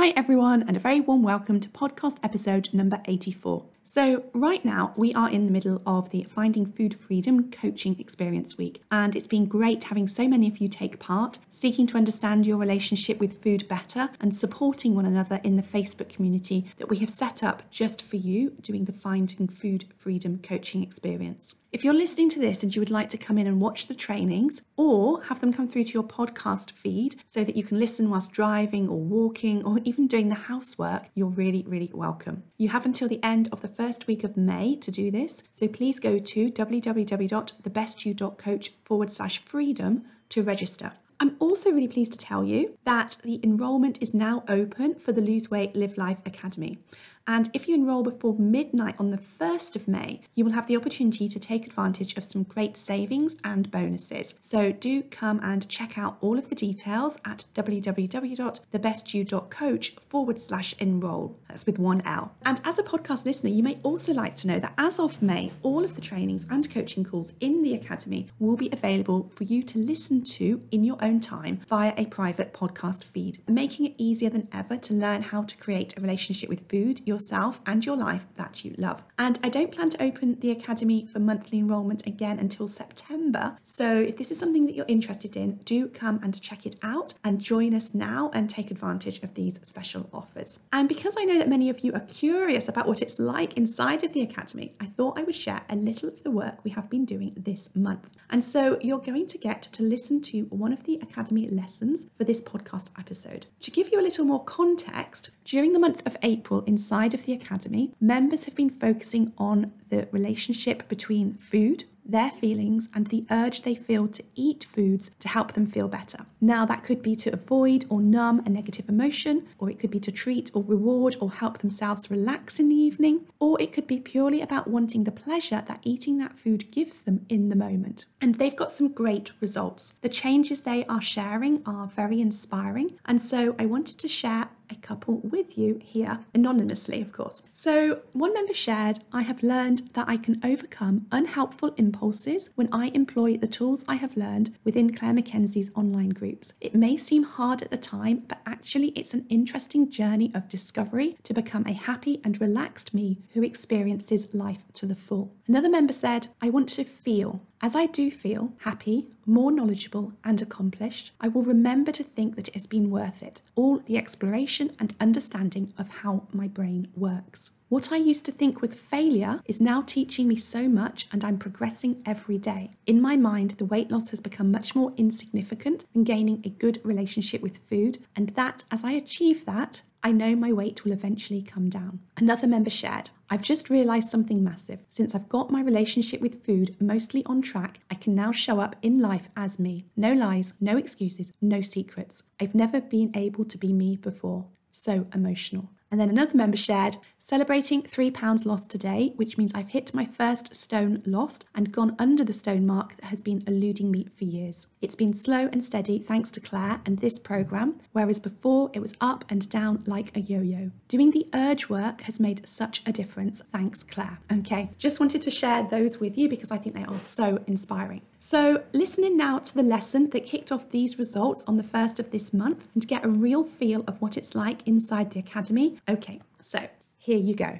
Hi, everyone, and a very warm welcome to podcast episode number 84. So, right now, we are in the middle of the Finding Food Freedom Coaching Experience Week, and it's been great having so many of you take part, seeking to understand your relationship with food better and supporting one another in the Facebook community that we have set up just for you doing the Finding Food Freedom Coaching Experience. If you're listening to this and you would like to come in and watch the trainings or have them come through to your podcast feed so that you can listen whilst driving or walking or even doing the housework, you're really, really welcome. You have until the end of the first week of May to do this, so please go to www.thebestyou.coach forward slash freedom to register. I'm also really pleased to tell you that the enrolment is now open for the Lose Weight Live Life Academy. And if you enroll before midnight on the 1st of May, you will have the opportunity to take advantage of some great savings and bonuses. So do come and check out all of the details at www.thebestyou.coach forward slash enroll. That's with one L. And as a podcast listener, you may also like to know that as of May, all of the trainings and coaching calls in the Academy will be available for you to listen to in your own time via a private podcast feed, making it easier than ever to learn how to create a relationship with food, your yourself and your life that you love. And I don't plan to open the Academy for monthly enrolment again until September. So if this is something that you're interested in, do come and check it out and join us now and take advantage of these special offers. And because I know that many of you are curious about what it's like inside of the Academy, I thought I would share a little of the work we have been doing this month. And so you're going to get to listen to one of the Academy lessons for this podcast episode. To give you a little more context, during the month of April inside of the Academy, members have been focusing on the relationship between food, their feelings, and the urge they feel to eat foods to help them feel better. Now, that could be to avoid or numb a negative emotion, or it could be to treat or reward or help themselves relax in the evening, or it could be purely about wanting the pleasure that eating that food gives them in the moment. And they've got some great results. The changes they are sharing are very inspiring, and so I wanted to share a couple with you here, anonymously, of course. So, one member shared, I have learned that I can overcome unhelpful impulses when I employ the tools I have learned within Claire McKenzie's online groups. It may seem hard at the time, but actually, it's an interesting journey of discovery to become a happy and relaxed me who experiences life to the full. Another member said, I want to feel as I do feel happy, more knowledgeable, and accomplished, I will remember to think that it has been worth it, all the exploration and understanding of how my brain works. What I used to think was failure is now teaching me so much, and I'm progressing every day. In my mind, the weight loss has become much more insignificant than gaining a good relationship with food, and that as I achieve that, I know my weight will eventually come down. Another member shared, I've just realised something massive. Since I've got my relationship with food mostly on track, I can now show up in life as me. No lies, no excuses, no secrets. I've never been able to be me before. So emotional. And then another member shared, celebrating three pounds lost today, which means I've hit my first stone lost and gone under the stone mark that has been eluding me for years. It's been slow and steady thanks to Claire and this program, whereas before it was up and down like a yo yo. Doing the urge work has made such a difference. Thanks, Claire. Okay, just wanted to share those with you because I think they are so inspiring. So, listening now to the lesson that kicked off these results on the first of this month and to get a real feel of what it's like inside the Academy, Okay, so here you go.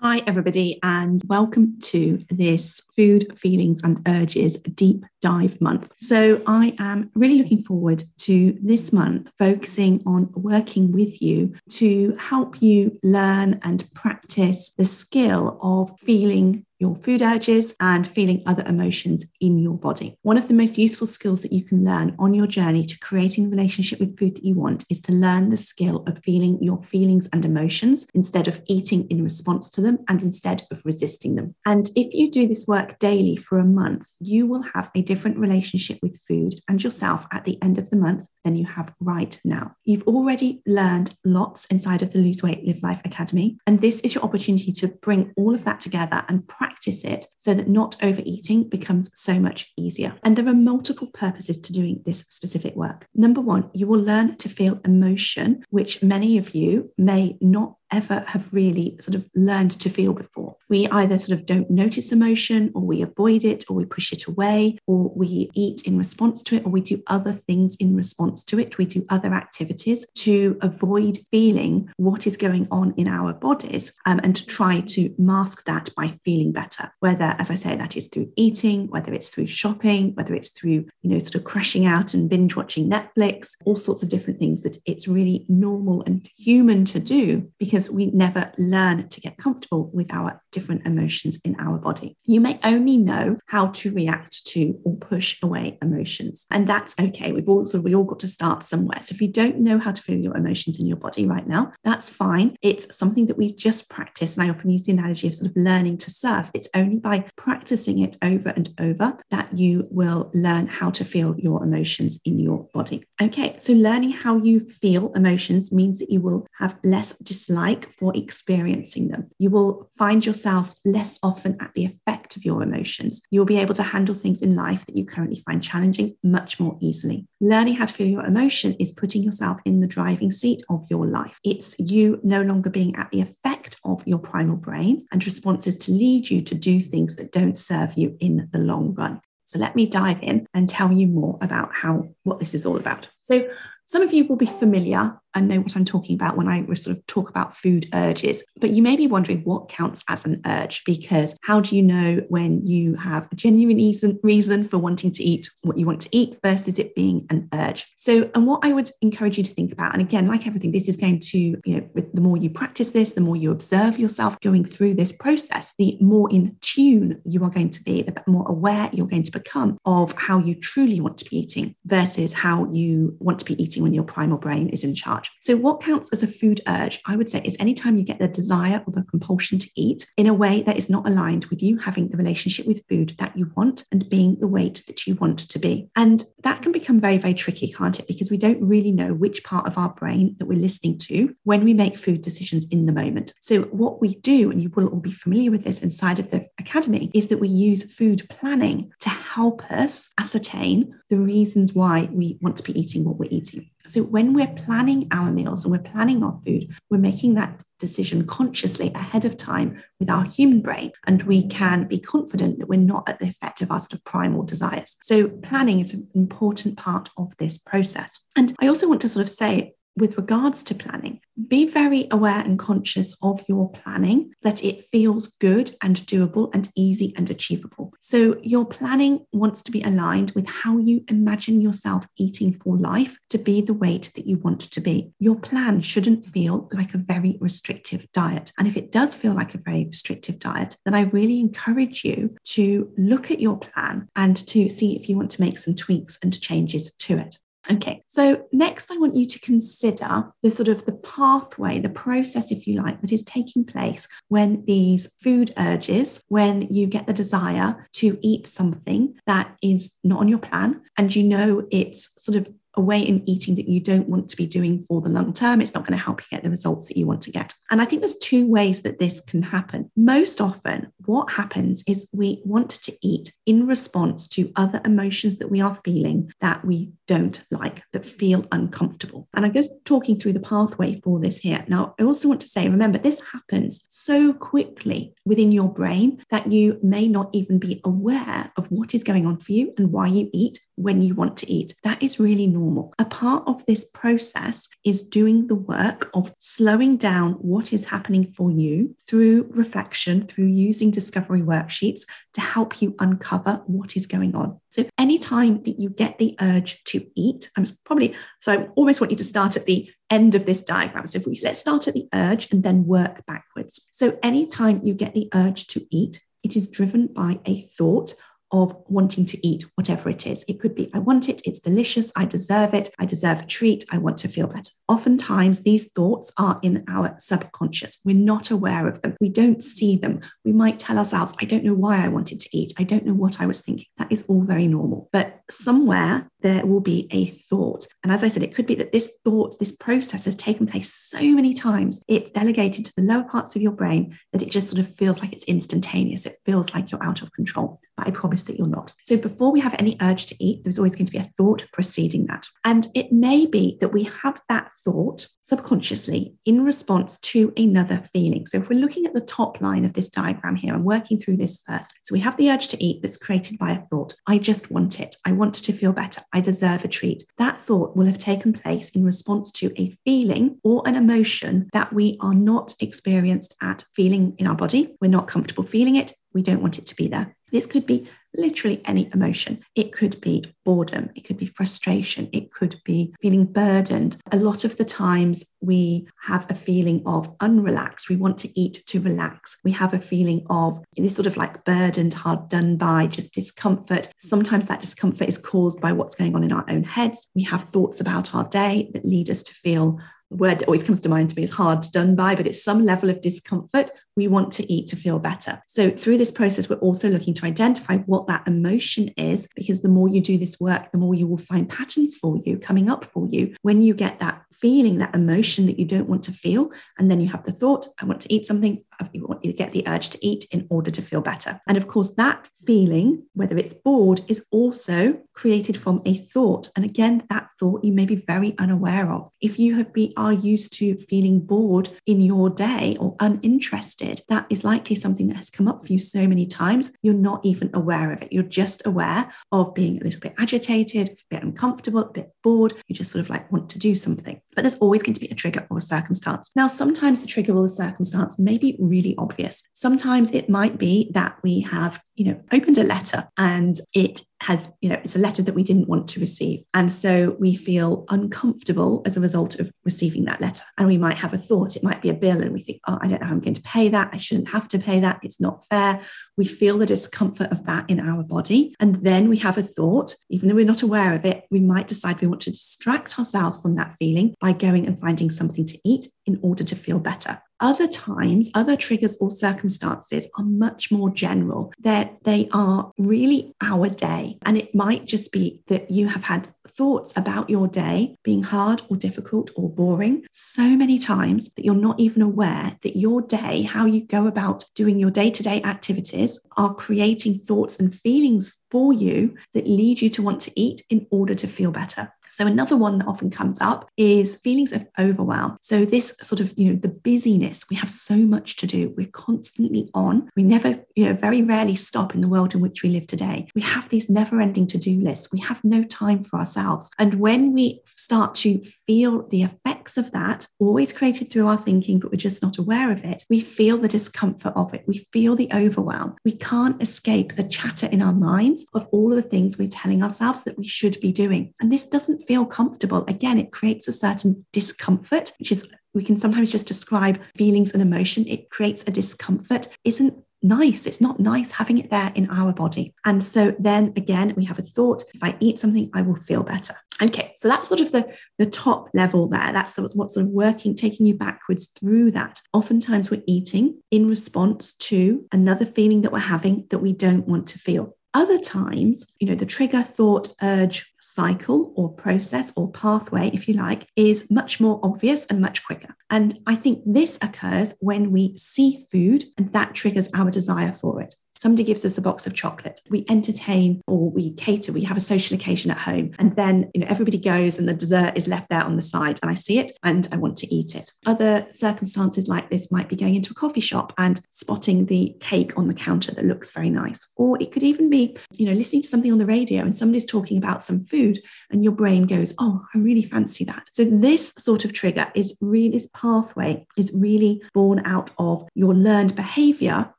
Hi, everybody, and welcome to this Food, Feelings, and Urges Deep Dive Month. So, I am really looking forward to this month focusing on working with you to help you learn and practice the skill of feeling your food urges and feeling other emotions in your body. One of the most useful skills that you can learn on your journey to creating the relationship with food that you want is to learn the skill of feeling your feelings and emotions instead of eating in response to them and instead of resisting them. And if you do this work daily for a month, you will have a different relationship with food and yourself at the end of the month than you have right now. You've already learned lots inside of the Lose Weight, Live Life Academy. And this is your opportunity to bring all of that together and practice it so that not overeating becomes so much easier. And there are multiple purposes to doing this specific work. Number one, you will learn to feel emotion, which many of you may not ever have really sort of learned to feel before. We either sort of don't notice emotion, or we avoid it, or we push it away, or we eat in response to it, or we do other things in response to it. We do other activities to avoid feeling what is going on in our bodies um, and to try to mask that by feeling better. Whether, as I say, that is through eating, whether it's through shopping, whether it's through, you know, sort of crashing out and binge watching Netflix, all sorts of different things that it's really normal and human to do because because we never learn to get comfortable with our different emotions in our body. You may only know how to react to or push away emotions, and that's okay. We've all we all got to start somewhere. So if you don't know how to feel your emotions in your body right now, that's fine. It's something that we just practice, and I often use the analogy of sort of learning to surf. It's only by practicing it over and over that you will learn how to feel your emotions in your body. Okay, so learning how you feel emotions means that you will have less dislike for experiencing them. You will find yourself less often at the effect of your emotions. You'll be able to handle things in life that you currently find challenging much more easily. Learning how to feel your emotion is putting yourself in the driving seat of your life. It's you no longer being at the effect of your primal brain and responses to lead you to do things that don't serve you in the long run. So let me dive in and tell you more about how what this is all about. So some of you will be familiar and know what I'm talking about when I sort of talk about food urges. But you may be wondering what counts as an urge because how do you know when you have a genuine reason, reason for wanting to eat what you want to eat versus it being an urge? So, and what I would encourage you to think about, and again, like everything, this is going to, you know, the more you practice this, the more you observe yourself going through this process, the more in tune you are going to be, the more aware you're going to become of how you truly want to be eating versus how you want to be eating when your primal brain is in charge. So, what counts as a food urge, I would say, is anytime you get the desire or the compulsion to eat in a way that is not aligned with you having the relationship with food that you want and being the weight that you want to be. And that can become very, very tricky, can't it? Because we don't really know which part of our brain that we're listening to when we make food decisions in the moment. So, what we do, and you will all be familiar with this inside of the academy, is that we use food planning to help us ascertain the reasons why we want to be eating what we're eating. So when we're planning our meals and we're planning our food, we're making that decision consciously ahead of time with our human brain, and we can be confident that we're not at the effect of our sort of primal desires. So planning is an important part of this process. And I also want to sort of say with regards to planning, be very aware and conscious of your planning, that it feels good and doable and easy and achievable. So, your planning wants to be aligned with how you imagine yourself eating for life to be the weight that you want to be. Your plan shouldn't feel like a very restrictive diet. And if it does feel like a very restrictive diet, then I really encourage you to look at your plan and to see if you want to make some tweaks and changes to it. Okay, so next I want you to consider the sort of the pathway, the process, if you like, that is taking place when these food urges, when you get the desire to eat something that is not on your plan and you know it's sort of a way in eating that you don't want to be doing for the long term. It's not going to help you get the results that you want to get. And I think there's two ways that this can happen. Most often, what happens is we want to eat in response to other emotions that we are feeling that we don't like, that feel uncomfortable. And I'm just talking through the pathway for this here. Now, I also want to say, remember, this happens so quickly within your brain that you may not even be aware of what is going on for you and why you eat when you want to eat. That is really normal. A part of this process is doing the work of slowing down what is happening for you through reflection, through using discovery worksheets to help you uncover what is going on. So, anytime that you get the urge to eat, I'm probably, so I almost want you to start at the end of this diagram. So, if we let's start at the urge and then work backwards. So, anytime you get the urge to eat, it is driven by a thought of wanting to eat whatever it is. It could be, I want it, it's delicious, I deserve it, I deserve a treat, I want to feel better. Oftentimes, these thoughts are in our subconscious. We're not aware of them. We don't see them. We might tell ourselves, I don't know why I wanted to eat. I don't know what I was thinking. That is all very normal. But somewhere there will be a thought. And as I said, it could be that this thought, this process has taken place so many times, it's delegated to the lower parts of your brain that it just sort of feels like it's instantaneous. It feels like you're out of control. But I promise that you're not. So before we have any urge to eat, there's always going to be a thought preceding that. And it may be that we have that thought subconsciously in response to another feeling. So if we're looking at the top line of this diagram here, I'm working through this first. So we have the urge to eat that's created by a thought. I just want it. I want to feel better. I deserve a treat. That thought will have taken place in response to a feeling or an emotion that we are not experienced at feeling in our body. We're not comfortable feeling it. We don't want it to be there. This could be literally any emotion. It could be boredom, it could be frustration, it could be feeling burdened. A lot of the times we have a feeling of unrelaxed. We want to eat to relax. We have a feeling of this sort of like burdened, hard done by, just discomfort. Sometimes that discomfort is caused by what's going on in our own heads. We have thoughts about our day that lead us to feel the word that always comes to mind to me is hard done by, but it's some level of discomfort we want to eat to feel better. So, through this process, we're also looking to identify what that emotion is, because the more you do this work, the more you will find patterns for you coming up for you when you get that feeling, that emotion that you don't want to feel. And then you have the thought, I want to eat something. You to get the urge to eat in order to feel better. And of course, that feeling, whether it's bored, is also created from a thought. And again, that thought you may be very unaware of. If you have been are used to feeling bored in your day or uninterested, that is likely something that has come up for you so many times, you're not even aware of it. You're just aware of being a little bit agitated, a bit uncomfortable, a bit bored. You just sort of like want to do something. But there's always going to be a trigger or a circumstance. Now, sometimes the trigger or the circumstance may be really obvious. Sometimes it might be that we have, you know, opened a letter and it has, you know, it's a letter that we didn't want to receive. And so we feel uncomfortable as a result of receiving that letter. And we might have a thought, it might be a bill, and we think, oh, I don't know how I'm going to pay that. I shouldn't have to pay that. It's not fair. We feel the discomfort of that in our body. And then we have a thought, even though we're not aware of it, we might decide we want to distract ourselves from that feeling by going and finding something to eat in order to feel better. Other times, other triggers or circumstances are much more general, that they are really our day. And it might just be that you have had thoughts about your day being hard or difficult or boring so many times that you're not even aware that your day, how you go about doing your day to day activities, are creating thoughts and feelings for you that lead you to want to eat in order to feel better. So another one that often comes up is feelings of overwhelm. So this sort of, you know, the busyness, we have so much to do. We're constantly on. We never, you know, very rarely stop in the world in which we live today. We have these never-ending to-do lists. We have no time for ourselves. And when we start to feel the effects of that, always created through our thinking, but we're just not aware of it, we feel the discomfort of it. We feel the overwhelm. We can't escape the chatter in our minds of all of the things we're telling ourselves that we should be doing. And this doesn't feel comfortable, again, it creates a certain discomfort, which is we can sometimes just describe feelings and emotion. It creates a discomfort, isn't nice. It's not nice having it there in our body. And so then again, we have a thought if I eat something, I will feel better. Okay, so that's sort of the, the top level there. That's what's sort of working, taking you backwards through that. Oftentimes we're eating in response to another feeling that we're having that we don't want to feel. Other times, you know, the trigger, thought, urge, cycle or process or pathway, if you like, is much more obvious and much quicker. And I think this occurs when we see food and that triggers our desire for it somebody gives us a box of chocolate. We entertain or we cater. We have a social occasion at home. And then you know everybody goes and the dessert is left there on the side and i see it and i want to eat it. Other circumstances like this might be going into a coffee shop and spotting the cake on the counter that looks very nice. Or it could even be you know listening to something on the radio and somebody's talking about some food and your brain goes oh i really fancy that. So this sort of trigger is really this pathway is really born out of your learned behavior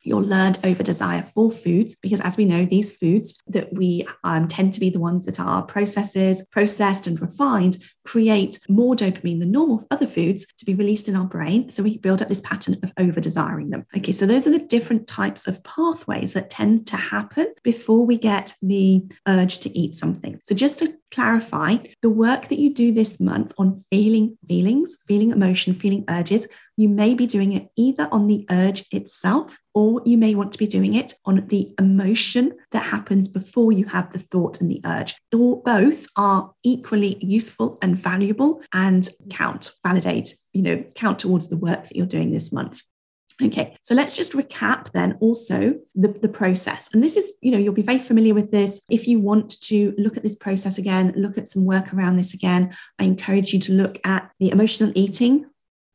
your learned over desire for foods, because as we know, these foods that we um, tend to be the ones that are processes, processed and refined create more dopamine than normal other foods to be released in our brain. So we build up this pattern of over desiring them. Okay, so those are the different types of pathways that tend to happen before we get the urge to eat something. So just to clarify, the work that you do this month on feeling feelings, feeling emotion, feeling urges, you may be doing it either on the urge itself or you may want to be doing it on the emotion that happens before you have the thought and the urge. Or both are equally useful and valuable and count, validate, you know, count towards the work that you're doing this month. Okay, so let's just recap then also the, the process. And this is, you know, you'll be very familiar with this. If you want to look at this process again, look at some work around this again, I encourage you to look at the emotional eating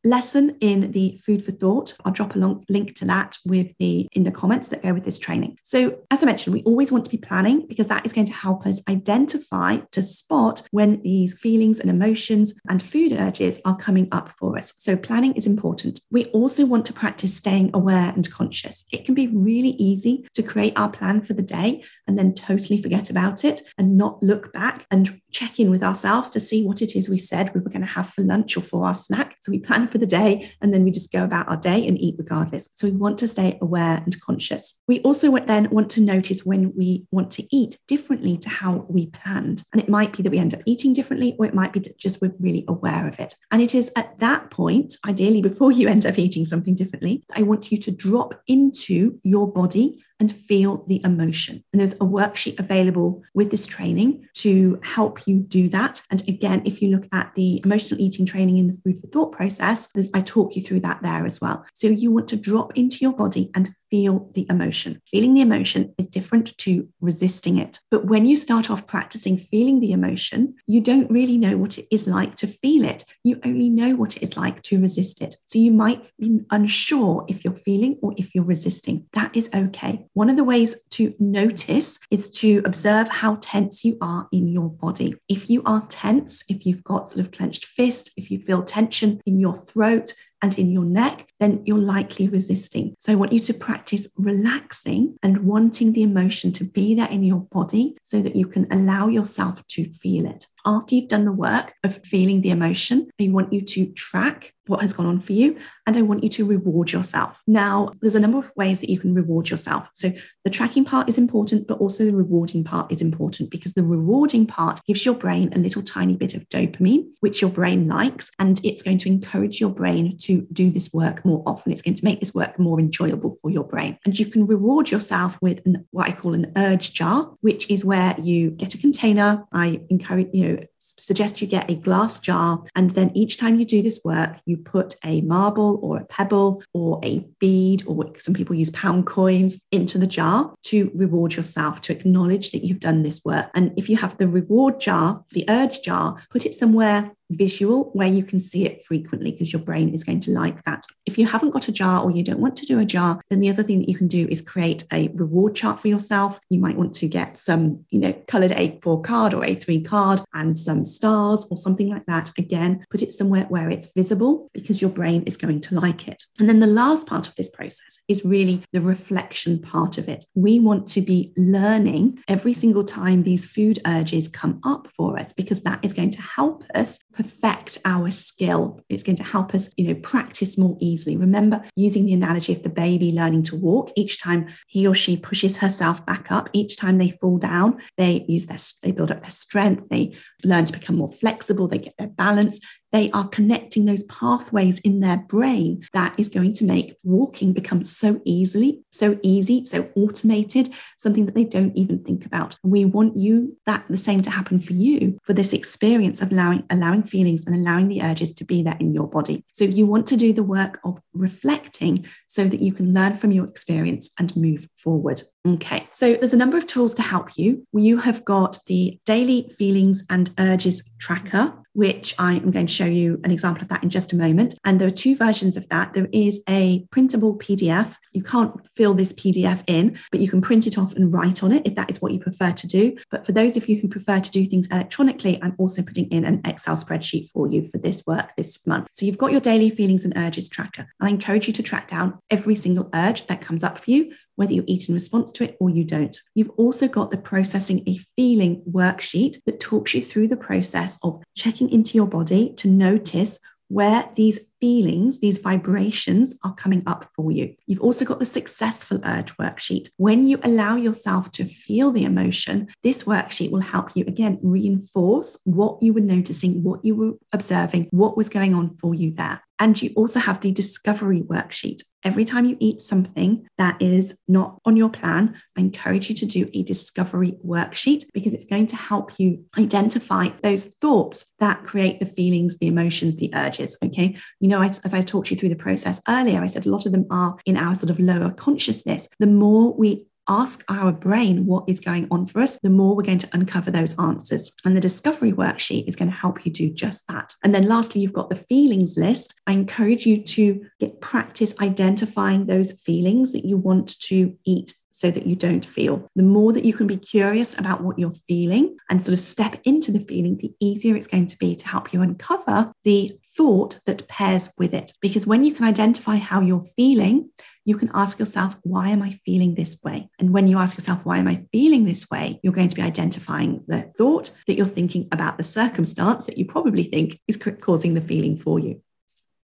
lesson in the food for thought. I'll drop a link to that with the in the comments that go with this training. So as i mentioned we always want to be planning because that is going to help us identify to spot when these feelings and emotions and food urges are coming up for us. So planning is important. We also want to practice staying aware and conscious. It can be really easy to create our plan for the day and then totally forget about it and not look back and check in with ourselves to see what it is we said we were going to have for lunch or for our snack. So we plan for the day and then we just go about our day and eat regardless. So we want to stay aware and conscious. We also then want to notice when we want to eat differently to how we planned. And it might be that we end up eating differently, or it might be that just we're really aware of it. And it is at that point, ideally before you end up eating something differently, I want you to drop into your body and feel the emotion. And there's a worksheet available with this training to help you do that. And again, if you look at the emotional eating training in the food for thought process, I talk you through that there as well. So you want to drop into your body and feel the emotion. Feeling the emotion is different to resisting it. But when you start off practicing feeling the emotion, you don't really know what it is like to feel it. You only know what it is like to resist it. So you might be unsure if you're feeling or if you're resisting. That is okay. One of the ways to notice is to observe how tense you are in your body. If you are tense, if you've got sort of clenched fist, if you feel tension in your throat, and in your neck, then you're likely resisting. So I want you to practice relaxing and wanting the emotion to be there in your body so that you can allow yourself to feel it. After you've done the work of feeling the emotion, I want you to track what has gone on for you and I want you to reward yourself. Now, there's a number of ways that you can reward yourself. So the tracking part is important, but also the rewarding part is important because the rewarding part gives your brain a little tiny bit of dopamine, which your brain likes, and it's going to encourage your brain to do this work more often. It's going to make this work more enjoyable for your brain. And you can reward yourself with an, what I call an urge jar, which is where you get a container. I encourage, you know, suggest you get a glass jar. And then each time you do this work, you put a marble or a pebble or a bead, or some people use pound coins, into the jar to reward yourself, to acknowledge that you've done this work. And if you have the reward jar, the urge jar, put it somewhere visual where you can see it frequently because your brain is going to like that. If you haven't got a jar or you don't want to do a jar, then the other thing that you can do is create a reward chart for yourself. You might want to get some, you know, colored A4 card or A3 card and some stars or something like that. Again, put it somewhere where it's visible because your brain is going to like it. And then the last part of this process is really the reflection part of it. We want to be learning every single time these food urges come up for us because that is going to help us perfect our skill. It's going to help us, you know, practice more easily. Remember using the analogy of the baby learning to walk. Each time he or she pushes herself back up, each time they fall down, they use their, they build up their strength, they learn to become more flexible, they get their balance, they are connecting those pathways in their brain that is going to make walking become so easily, so easy, so automated, something that they don't even think about. And we want you that the same to happen for you for this experience of allowing allowing feelings and allowing the urges to be there in your body. So you want to do the work of reflecting so that you can learn from your experience and move forward. Okay, so there's a number of tools to help you. You have got the daily feelings and urges tracker, which I am going to show you an example of that in just a moment. And there are two versions of that. There is a printable PDF You can't fill this PDF in, but you can print it off and write on it if that is what you prefer to do. But for those of you who prefer to do things electronically, I'm also putting in an Excel spreadsheet for you for this work this month. So you've got your daily feelings and urges tracker. I encourage you to track down every single urge that comes up for you, whether you eat in response to it or you don't. You've also got the processing a feeling worksheet that talks you through the process of checking into your body to notice where these feelings, these vibrations are coming up for you. You've also got the successful urge worksheet. When you allow yourself to feel the emotion, this worksheet will help you again reinforce what you were noticing, what you were observing, what was going on for you there. And you also have the discovery worksheet. Every time you eat something that is not on your plan, I encourage you to do a discovery worksheet because it's going to help you identify those thoughts that create the feelings, the emotions, the urges. Okay. You know, as, as I talked you through the process earlier, I said a lot of them are in our sort of lower consciousness. The more we ask our brain what is going on for us, the more we're going to uncover those answers. And the discovery worksheet is going to help you do just that. And then lastly, you've got the feelings list. I encourage you to get practice identifying those feelings that you want to eat so that you don't feel. The more that you can be curious about what you're feeling and sort of step into the feeling, the easier it's going to be to help you uncover the thought that pairs with it. Because when you can identify how you're feeling, you can ask yourself, why am I feeling this way? And when you ask yourself, why am I feeling this way? You're going to be identifying the thought that you're thinking about the circumstance that you probably think is causing the feeling for you.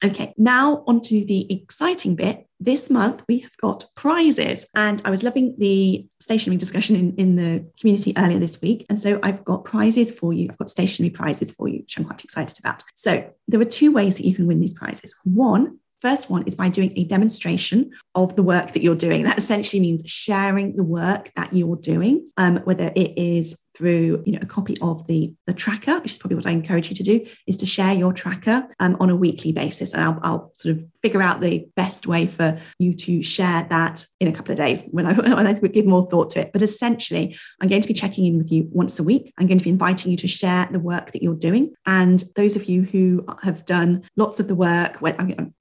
Okay, now onto the exciting bit. This month we have got prizes, and I was loving the stationery discussion in, in the community earlier this week. And so I've got prizes for you. I've got stationery prizes for you, which I'm quite excited about. So there are two ways that you can win these prizes. One First one is by doing a demonstration of the work that you're doing. That essentially means sharing the work that you're doing, um, whether it is through you know a copy of the the tracker which is probably what i encourage you to do is to share your tracker um, on a weekly basis. And I'll, I'll, sort of figure out the best way for you to share that in a couple of days when i when i give more thought to it. But essentially i'm going to be checking in with you once a week. I'm going to be inviting you to share the work that you're doing. And those of you who have done lots of the work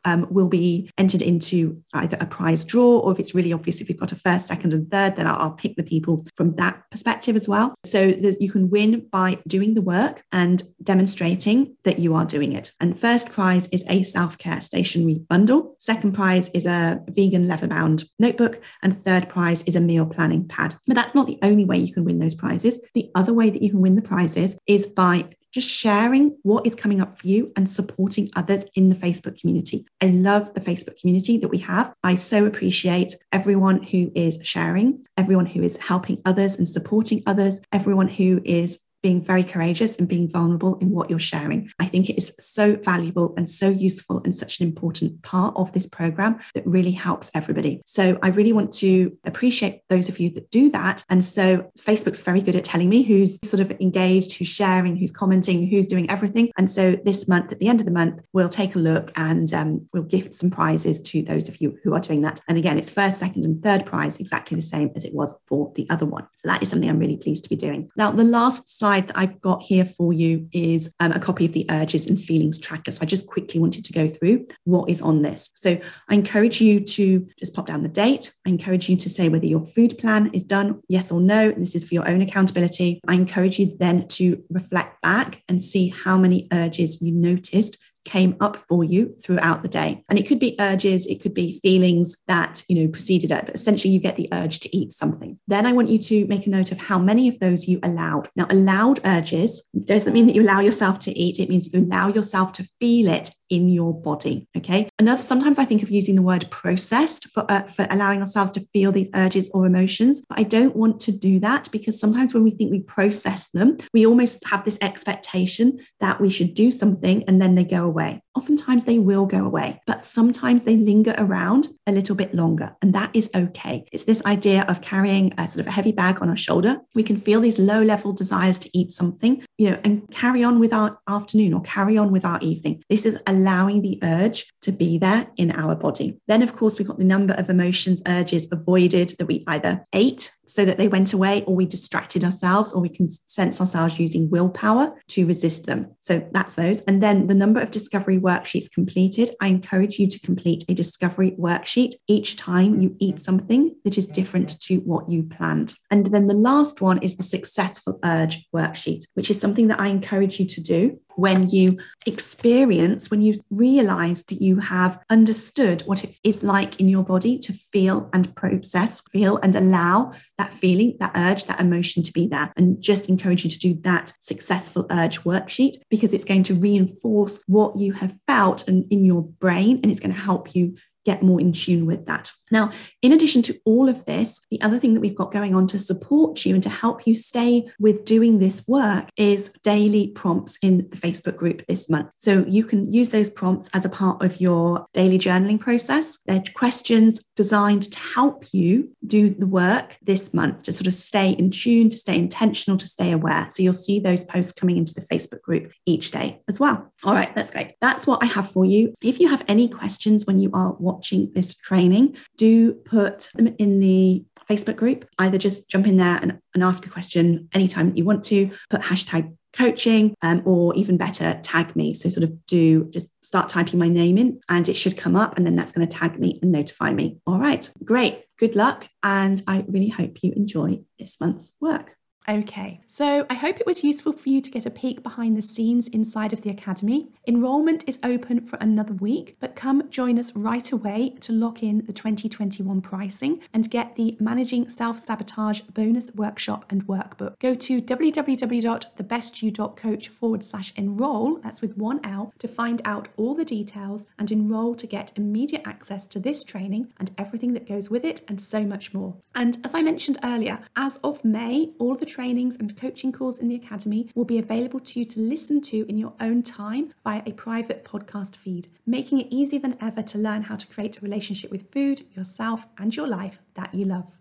um, will be entered into either a prize draw or if it's really obvious if you've got a first second and third then I'll, I'll pick the people from that perspective as well. So that you can win by doing the work and demonstrating that you are doing it. And first prize is a self care stationery bundle. Second prize is a vegan leather bound notebook. And third prize is a meal planning pad. But that's not the only way you can win those prizes. The other way that you can win the prizes is by just sharing what is coming up for you and supporting others in the Facebook community. I love the Facebook community that we have. I so appreciate everyone who is sharing, everyone who is helping others and supporting others, everyone who is being very courageous and being vulnerable in what you're sharing. I think it is so valuable and so useful and such an important part of this program that really helps everybody. So I really want to appreciate those of you that do that. And so Facebook's very good at telling me who's sort of engaged, who's sharing, who's commenting, who's doing everything. And so this month, at the end of the month, we'll take a look and um, we'll gift some prizes to those of you who are doing that. And again, it's first, second, and third prize exactly the same as it was for the other one. So that is something I'm really pleased to be doing. Now, the last slide slide that I've got here for you is um, a copy of the urges and feelings tracker. So I just quickly wanted to go through what is on this. So I encourage you to just pop down the date. I encourage you to say whether your food plan is done, yes or no. And this is for your own accountability. I encourage you then to reflect back and see how many urges you noticed came up for you throughout the day. And it could be urges, it could be feelings that, you know, preceded it, but essentially you get the urge to eat something. Then I want you to make a note of how many of those you allowed. Now, allowed urges doesn't mean that you allow yourself to eat, it means you allow yourself to feel it in your body. Okay. Another, sometimes I think of using the word processed for, uh, for allowing ourselves to feel these urges or emotions, but I don't want to do that because sometimes when we think we process them, we almost have this expectation that we should do something and then they go away. Oftentimes they will go away, but sometimes they linger around a little bit longer, and that is okay. It's this idea of carrying a sort of a heavy bag on our shoulder. We can feel these low level desires to eat something, you know, and carry on with our afternoon or carry on with our evening. This is allowing the urge to be there in our body. Then, of course, we've got the number of emotions, urges avoided that we either ate so that they went away, or we distracted ourselves, or we can sense ourselves using willpower to resist them. So that's those. And then the number of discovery worksheets completed. I encourage you to complete a discovery worksheet each time you eat something that is different to what you planned. And then the last one is the successful urge worksheet, which is something that I encourage you to do when you experience, when you realize that you have understood what it is like in your body to feel and process, feel and allow that feeling, that urge, that emotion to be there. And just encourage you to do that successful urge worksheet because it's going to reinforce what you have felt and in your brain and it's going to help you get more in tune with that. Now, in addition to all of this, the other thing that we've got going on to support you and to help you stay with doing this work is daily prompts in the Facebook group this month. So you can use those prompts as a part of your daily journaling process. They're questions designed to help you do the work this month to sort of stay in tune, to stay intentional, to stay aware. So you'll see those posts coming into the Facebook group each day as well. All right, that's great. That's what I have for you. If you have any questions when you are watching this training, do put them in the Facebook group. Either just jump in there and, and ask a question anytime that you want to, put hashtag coaching, um, or even better, tag me. So, sort of do just start typing my name in and it should come up, and then that's going to tag me and notify me. All right, great. Good luck. And I really hope you enjoy this month's work. Okay, so I hope it was useful for you to get a peek behind the scenes inside of the Academy. Enrolment is open for another week, but come join us right away to lock in the 2021 pricing and get the Managing Self Sabotage bonus workshop and workbook. Go to www.thebestyou.coach forward slash enroll, that's with one L, to find out all the details and enroll to get immediate access to this training and everything that goes with it and so much more. And as I mentioned earlier, as of May, all the trainings and coaching calls in the Academy will be available to you to listen to in your own time via a private podcast feed, making it easier than ever to learn how to create a relationship with food, yourself, and your life that you love.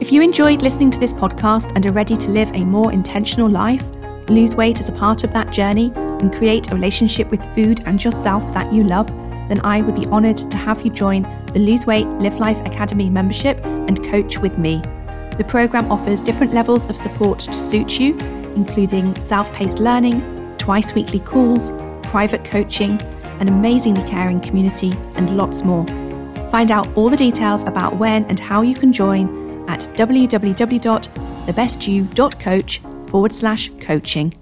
If you enjoyed listening to this podcast and are ready to live a more intentional life, lose weight as a part of that journey, and create a relationship with food and yourself that you love, then I would be honoured to have you join the Lose Weight Live Life Academy membership and coach with me. The programme offers different levels of support to suit you, including self paced learning, twice weekly calls, private coaching, an amazingly caring community, and lots more. Find out all the details about when and how you can join at www.thebestyou.coach forward slash coaching.